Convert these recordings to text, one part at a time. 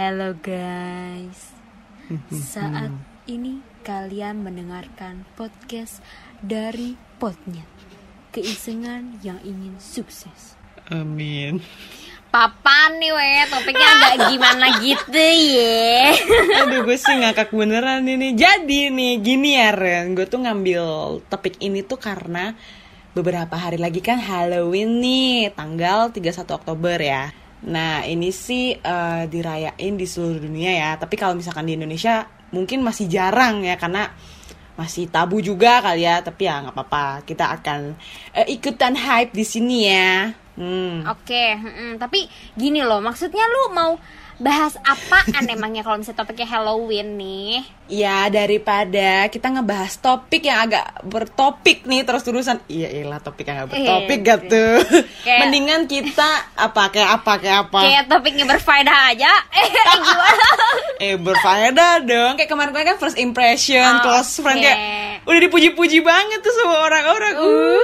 Hello guys. Saat ini kalian mendengarkan podcast dari Potnya. Keisengan yang ingin sukses. Amin. Papan nih weh, topiknya agak gimana gitu ya. Aduh gue sih ngakak beneran ini Jadi nih gini ya Ren Gue tuh ngambil topik ini tuh karena Beberapa hari lagi kan Halloween nih Tanggal 31 Oktober ya Nah ini sih eh, dirayain di seluruh dunia ya. Tapi kalau misalkan di Indonesia mungkin masih jarang ya Karena masih tabu juga kali ya. Tapi ya nggak apa-apa. Kita akan eh, ikutan hype di sini ya Hmm. Oke, mm-mm. tapi gini loh, maksudnya lu mau bahas apaan emangnya kalau misalnya topiknya Halloween nih? Ya daripada kita ngebahas topik yang agak bertopik nih terus-terusan Iya iyalah topik yang agak bertopik Iya, gak tuh Kayak- Mendingan kita apa kayak apa kayak apa Kayak topiknya berfaedah aja. Eh, gimana? Eh berfaedah dong Kayak kemarin-kemarin kan first impression Oh, Close friend oke. kayak Udah dipuji-puji banget tuh sama orang-orang Uh,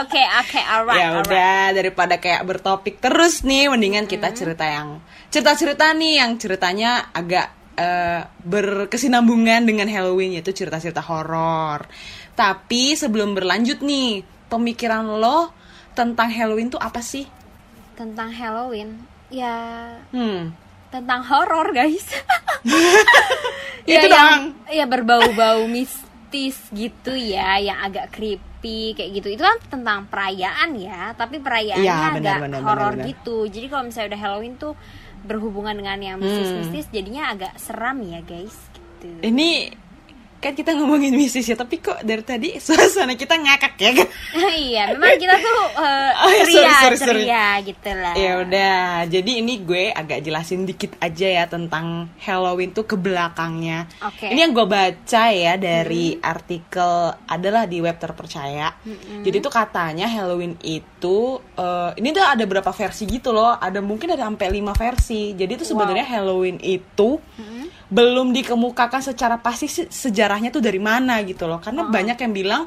Oke, oke, alright, Ya udah daripada kayak bertopik terus nih Mendingan Hmm. kita cerita yang Cerita-cerita nih yang ceritanya agak eh, berkesinambungan dengan Halloween Yaitu cerita-cerita horor Tapi sebelum berlanjut nih Pemikiran lo tentang Halloween tuh apa sih? Tentang Halloween, ya Hmm tentang horor guys. Itu yang- doang. Ya berbau-bau mistis gitu ya, yang agak creepy kayak gitu. Itu kan tentang perayaan ya, tapi perayaannya benar, agak benar, horor gitu. Jadi kalau misalnya udah Halloween tuh berhubungan dengan yang mistis-mistis, Hmm. jadinya agak seram ya guys. Gitu. Ini kan kita ngomongin mistis ya Tapi kok dari tadi suasana kita ngakak ya kan? iya, memang kita tuh eh, Oh, ya, ceria, sorry, sorry, sorry. ceria gitu lah. Ya udah, jadi ini gue agak jelasin dikit aja ya tentang Halloween tuh ke belakangnya. Oke. Ini yang gue baca ya dari artikel adalah di web terpercaya. Jadi tuh katanya Halloween itu eh, ini tuh ada berapa versi gitu loh. Ada mungkin ada sampai 5 versi. Jadi tuh sebenarnya Halloween itu belum dikemukakan secara pasti se- sejarahnya tuh dari mana gitu loh. Karena banyak yang bilang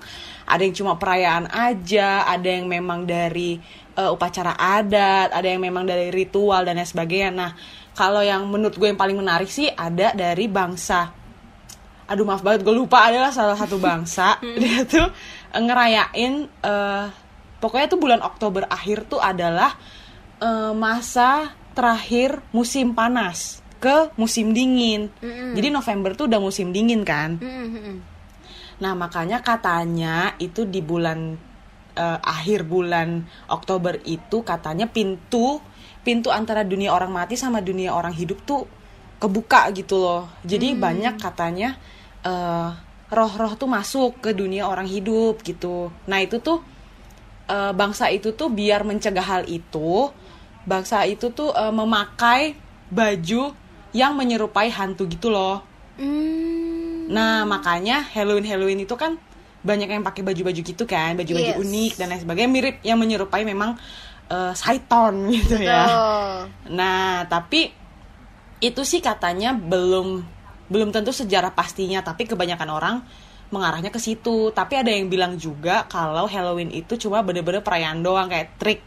ada yang cuma perayaan aja, ada yang memang dari eh, upacara adat, ada yang memang dari ritual dan lain sebagainya. Nah, kalau yang menurut gue yang paling menarik sih ada dari bangsa. Aduh maaf banget gue lupa adalah salah satu bangsa. Dia tuh eh, ngerayain eh, pokoknya tuh bulan Oktober akhir tuh adalah eh, masa terakhir musim panas ke musim dingin jadi November tuh udah musim dingin kan Mm, mm, mm. Nah, makanya katanya itu di bulan eh, akhir bulan Oktober itu katanya pintu pintu antara dunia orang mati sama dunia orang hidup tuh kebuka gitu loh. Jadi banyak katanya eh, roh-roh tuh masuk ke dunia orang hidup gitu. Nah, itu tuh eh, bangsa itu tuh biar mencegah hal itu, bangsa itu tuh eh, memakai baju yang menyerupai hantu gitu loh. Hmm. Nah, makanya Halloween Halloween itu kan banyak yang pakai baju-baju gitu kan, baju-baju Yes. unik dan lain sebagainya mirip yang menyerupai memang eh, Saiton gitu ya. Betul. Nah, tapi itu sih katanya belum belum tentu sejarah pastinya, tapi kebanyakan orang mengarahnya ke situ. Tapi ada yang bilang juga kalau Halloween itu cuma bener-bener perayaan doang kayak trick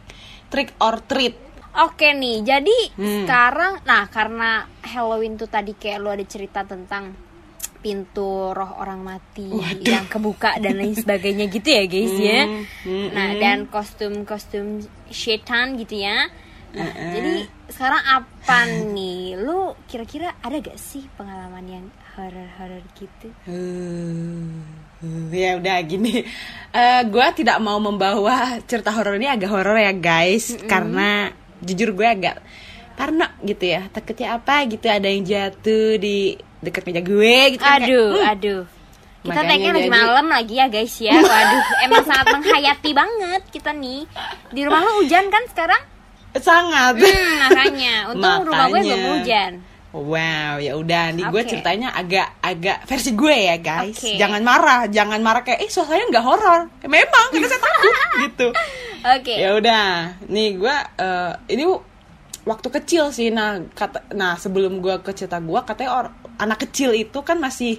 trick or treat. Oke nih, jadi Hmm. sekarang, nah karena Halloween tuh tadi kayak lu ada cerita tentang pintu roh orang mati yang kebuka dan lain sebagainya gitu ya guys ya. Hmm, hmm, Nah dan kostum-kostum setan gitu ya. Nah jadi sekarang apa nih? Lu kira-kira ada gak sih pengalaman yang horor-horor gitu? Hmm, ya udah gini Eh gue tidak mau membawa cerita horor ini agak horor ya guys karena jujur gue agak parno gitu ya takutnya apa gitu ada yang jatuh di dekat meja gue gitu kan, kayak, Aduh, hmm. aduh. Kita Makanya tagnya lagi malam lagi ya guys ya. Waduh, emang sangat menghayati banget kita nih. Di rumah lu hujan kan sekarang? sangat Hmm, makanya. Untung rumah gue Makanya. belum hujan. Wow, ya udah nih gue Oke. ceritanya agak agak versi gue ya guys. Oke. Jangan marah, jangan marah kayak eh suasananya nggak horor. Memang karena saya takut gitu. Oke. Ya udah, nih gue eh, ini waktu kecil sih. Nah, kata, nah sebelum gue ke cerita gue katanya or- anak kecil itu kan masih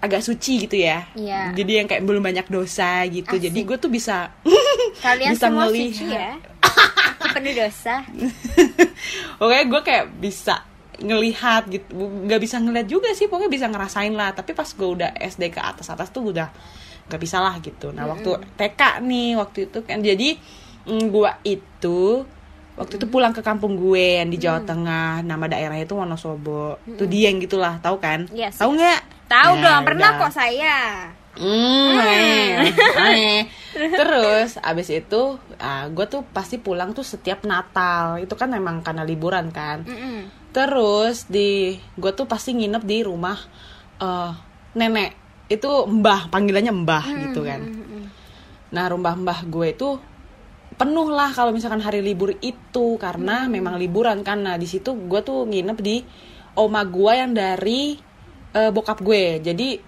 agak suci gitu ya. Iya. Jadi yang kayak belum banyak dosa gitu. Jadi Asik. gue tuh bisa Kalian bisa semua ngelihat. suci ya. Aku penuh dosa. Pokoknya gue kayak bisa ngelihat gitu nggak bisa ngeliat juga sih pokoknya bisa ngerasain lah tapi pas gue udah SD ke atas atas tuh udah nggak bisa lah gitu nah waktu TK nih waktu itu kan jadi mm, gue itu waktu itu pulang ke kampung gue yang di Jawa Tengah nama daerahnya itu Wonosobo tuh Dieng gitulah tahu kan Yes, tahu nggak Tahu Nah, dong, pernah udah. kok saya. Hmm, aneh, aneh. Terus abis itu, gue tuh pasti pulang tuh setiap Natal. Itu kan memang karena liburan kan. Mm-mm. Terus di, gue tuh pasti nginep di rumah eh, nenek. Itu mbah, panggilannya mbah gitu kan. Mm-mm. Nah rumah mbah gue itu penuh lah kalau misalkan hari libur itu karena memang liburan kan. Nah di situ gue tuh nginep di oma gue yang dari eh, bokap gue. Jadi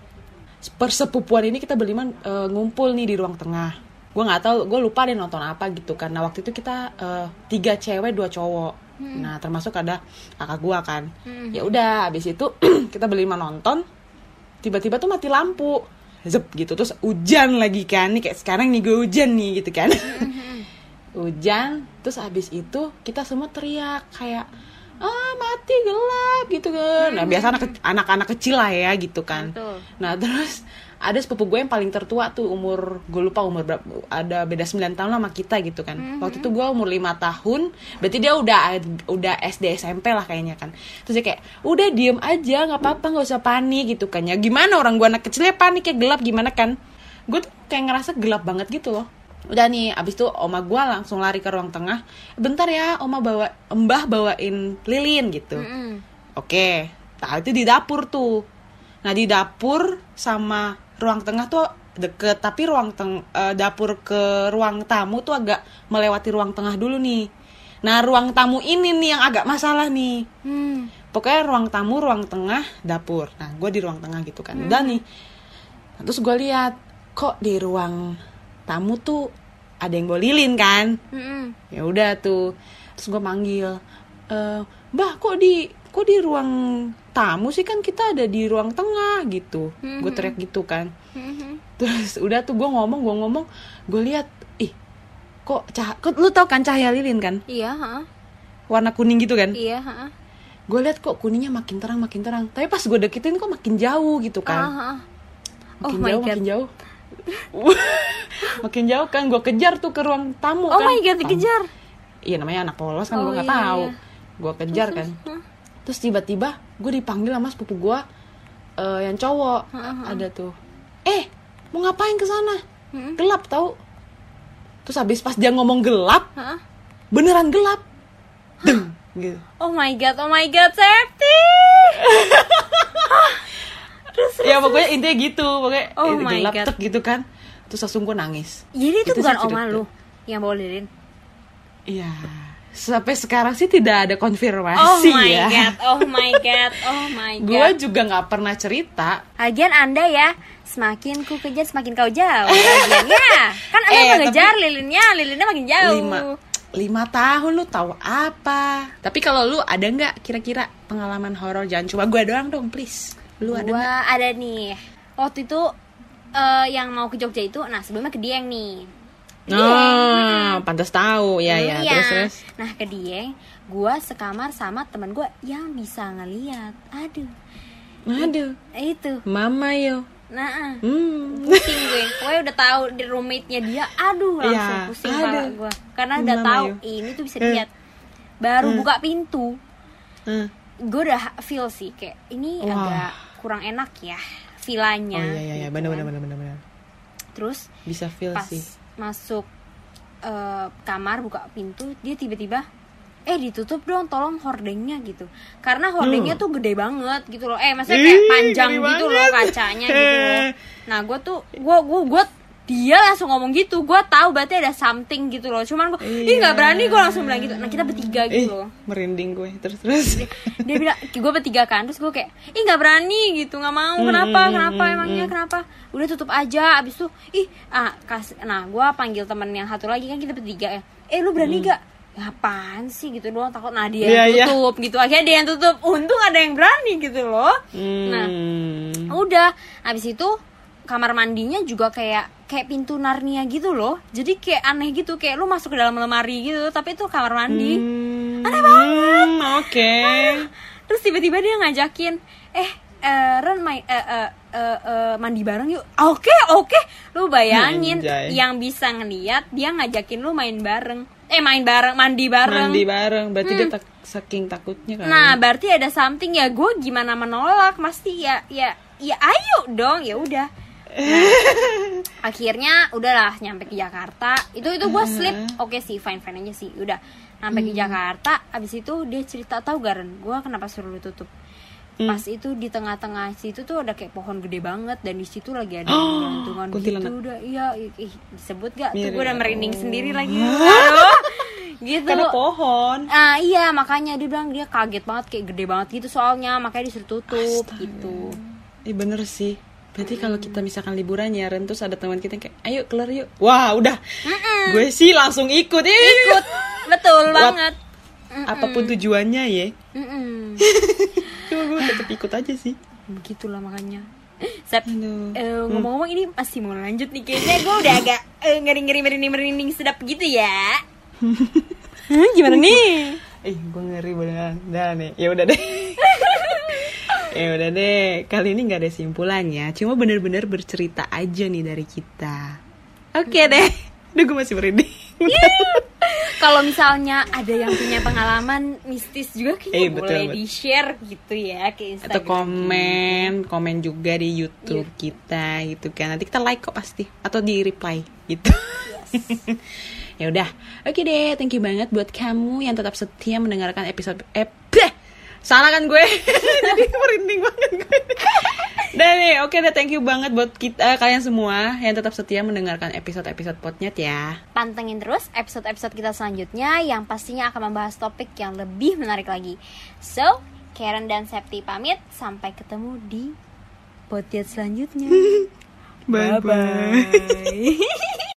persepupuan ini kita berlima eh, ngumpul nih di ruang tengah. Gue nggak tahu, gue lupa deh nonton apa gitu karena waktu itu kita eh, tiga cewek dua cowok. Nah termasuk ada kakak gue kan. Ya udah, abis itu kita berlima nonton. Tiba-tiba tuh mati lampu. Zep gitu. Terus hujan lagi kan. Nih kayak sekarang nih gue hujan nih gitu kan. Hujan terus abis itu kita semua teriak kayak ah mati gelap gitu kan. Nah biasa anak anak-anak kecil lah ya gitu kan. Betul. nah terus ada sepupu gue yang paling tertua tuh umur gue lupa umur berapa ada beda 9 tahun sama kita gitu kan. Waktu itu gue umur 5 tahun berarti dia udah udah SD SMP lah kayaknya kan. Terus dia kayak udah diem aja nggak apa-apa nggak usah panik gitu kan ya. Gimana orang gue anak kecilnya panik ya gelap gimana kan? Gue tuh kayak ngerasa gelap banget gitu loh. Udah nih abis itu oma gue langsung lari ke ruang tengah. Bentar ya oma bawa mbah bawain lilin gitu. Mm-mm. Oke, nah itu di dapur tuh. Nah di dapur sama ruang tengah tuh deket, tapi ruang teng eh, dapur ke ruang tamu tuh agak melewati ruang tengah dulu nih. Nah ruang tamu ini nih yang agak masalah nih. Hmm. Pokoknya ruang tamu, ruang tengah, dapur. Nah gue di ruang tengah gitu kan. Udah nih. Nah, terus gue lihat kok di ruang tamu tuh ada yang bawa lilin kan Mm-mm. ya udah tuh terus gue manggil "Eh, mbah kok di kok di ruang tamu sih kan kita ada di ruang tengah gitu gue teriak gitu kan Mhm. terus udah tuh gue ngomong gue ngomong gue lihat ih kok cah kok lu tau kan cahaya lilin kan Iya, ha? warna kuning gitu kan Iya, ha? gue lihat kok kuningnya makin terang makin terang tapi pas gue deketin kok makin jauh gitu Ah, kan ha. Oh makin my jauh God. makin jauh makin jauh kan gue kejar tuh ke ruang tamu Oh kan my god, dikejar. iya namanya anak polos kan Oh, gue nggak iya, tahu iya. gue kejar kan Hah? Terus tiba-tiba gue dipanggil sama sepupu gue eh, yang cowok. Ada tuh. Eh mau ngapain ke sana? Hmm. gelap tau. Terus habis pas dia ngomong gelap Hah? beneran gelap. Deng gitu. Oh my god, oh my god, Septi. ya pokoknya intinya gitu. Pokoknya Oh eh, my gelap God. tek gitu kan. Terus langsung gue nangis. Jadi itu Itu bukan oma lu yang bawa lilin. iya sampai sekarang sih tidak ada Oh konfirmasi my ya god, oh my god, oh my gue god. juga nggak pernah cerita Lagian Anda ya, semakin ku kejar semakin kau jauh. Ya, kan Anda Eh, mengejar lilinnya, lilinnya makin jauh. lima lima tahun lu tahu apa tapi kalau lu ada nggak kira-kira pengalaman horor jangan cuma gue doang dong please lu ada Gua nggak? ada nih. Waktu itu eh, yang mau ke Jogja itu, nah sebelumnya ke Dieng nih. Oh, pantas tahu ya ya Iya. terus terus Nah ke Dieng, gua sekamar sama teman gua yang bisa ngeliat. Aduh, aduh itu. mama yo Nah, hmm pusing gue. Gue udah tahu di roommate-nya dia. Aduh, langsung Iya, pusing aduh. kepala gue. Karena udah Mama tahu yo. ini tuh bisa Eh. dilihat. Baru Eh. buka pintu, Hmm. gue udah feel sih kayak ini Wah. agak kurang enak ya villanya. oh iya iya iya gitu benar kan. benar benar benar benar Terus bisa feel pas sih masuk eh, kamar buka pintu dia tiba-tiba eh ditutup dong tolong hordengnya gitu. Karena hordengnya Hmm. tuh gede banget gitu loh. Eh maksudnya kayak panjang gitu loh kacanya gitu loh. Nah gue tuh gue gue gue dia langsung ngomong gitu. Gue tahu berarti ada something gitu loh. Cuman gue ih Iya. nggak berani gue langsung bilang gitu. Nah kita bertiga Ih, gitu loh. merinding gue. Terus terus. Dia bilang gue bertiga kan. Terus gue kayak ih nggak berani gitu. Nggak mau. Kenapa? kenapa? emangnya kenapa? Udah tutup aja. Abis itu ih ah kas nah gue panggil temen yang satu lagi kan kita bertiga ya. Eh lu berani gak ngapain sih? Gitu doang. Takut nah dia. Iya, yang iya. tutup gitu. Akhirnya dia yang tutup. Untung ada yang berani gitu loh. Nah Hmm. udah. Habis itu kamar mandinya juga kayak kayak pintu Narnia gitu loh. Jadi kayak aneh gitu kayak lu masuk ke dalam lemari gitu tapi itu kamar mandi. Hmm, Aneh banget. Oke. terus tiba-tiba dia ngajakin eh eh, Ren main eh, eh, eh, eh, mandi bareng yuk. Oke oke. Lu bayangin Anjay. yang bisa ngeliat dia ngajakin lu main bareng. Eh main bareng mandi bareng. Mandi bareng, berarti dia tak, saking takutnya kan. nah berarti ada something. Ya gue gimana menolak? Pasti ya ya ya ayo dong. Ya udah Nah, akhirnya udahlah nyampe ke Jakarta. Itu itu gue slip oke sih fine fine aja sih udah. Sampai ke Jakarta abis itu dia cerita tahu garen gue kenapa suruh lu tutup? Pas itu di tengah-tengah situ tuh ada kayak pohon gede banget dan di situ lagi ada gantungan kuntilanak. gitu udah iya ih, disebut gak tuh Mirip. gue udah merinding sendiri lagi. Aduh, gitu. Karena pohon. Ah iya makanya dia bilang dia kaget banget kayak gede banget gitu soalnya makanya disuruh tutup gitu. Ih bener sih. Berarti kalau kita misalkan liburan ya Ren terus ada teman kita yang kayak ayo keluar yuk. Wah, udah. Gue sih langsung ikut. Ih, Ikut betul What? banget. Apa pun tujuannya ya. Mm-mm. Cuma gue tetap ikut aja sih. Begitulah makanya. Sep, Aduh. eh, ngomong-ngomong ini masih mau lanjut nih kayaknya gue udah agak eh, ngeri-ngeri merinding merinding sedap gitu ya. Hah, gimana nih? Eh, gue ngeri beneran. Dah nih. Ya udah deh. ya udah deh. Kali ini nggak ada simpulannya. Cuma bener-bener bercerita aja nih dari kita. Oke deh. Duh, gue masih merinding. Kalau misalnya ada yang punya pengalaman mistis juga kayaknya Eh, betul, boleh betul. di share gitu ya ke Instagram. Atau komen, komen juga di YouTube kita gitu kan. Nanti kita like kok pasti atau di reply gitu. ya udah. Oke deh, thank you banget buat kamu yang tetap setia mendengarkan episode bleh! Salah kan gue? Jadi merinding banget gue. Dan nih, oke deh, thank you banget buat kita kalian semua yang tetap setia mendengarkan episode-episode potnya ya. Pantengin terus episode-episode kita selanjutnya yang pastinya akan membahas topik yang lebih menarik lagi. So, Karen dan Septi pamit. Sampai ketemu di podcast selanjutnya. Bye bye. Bye-bye.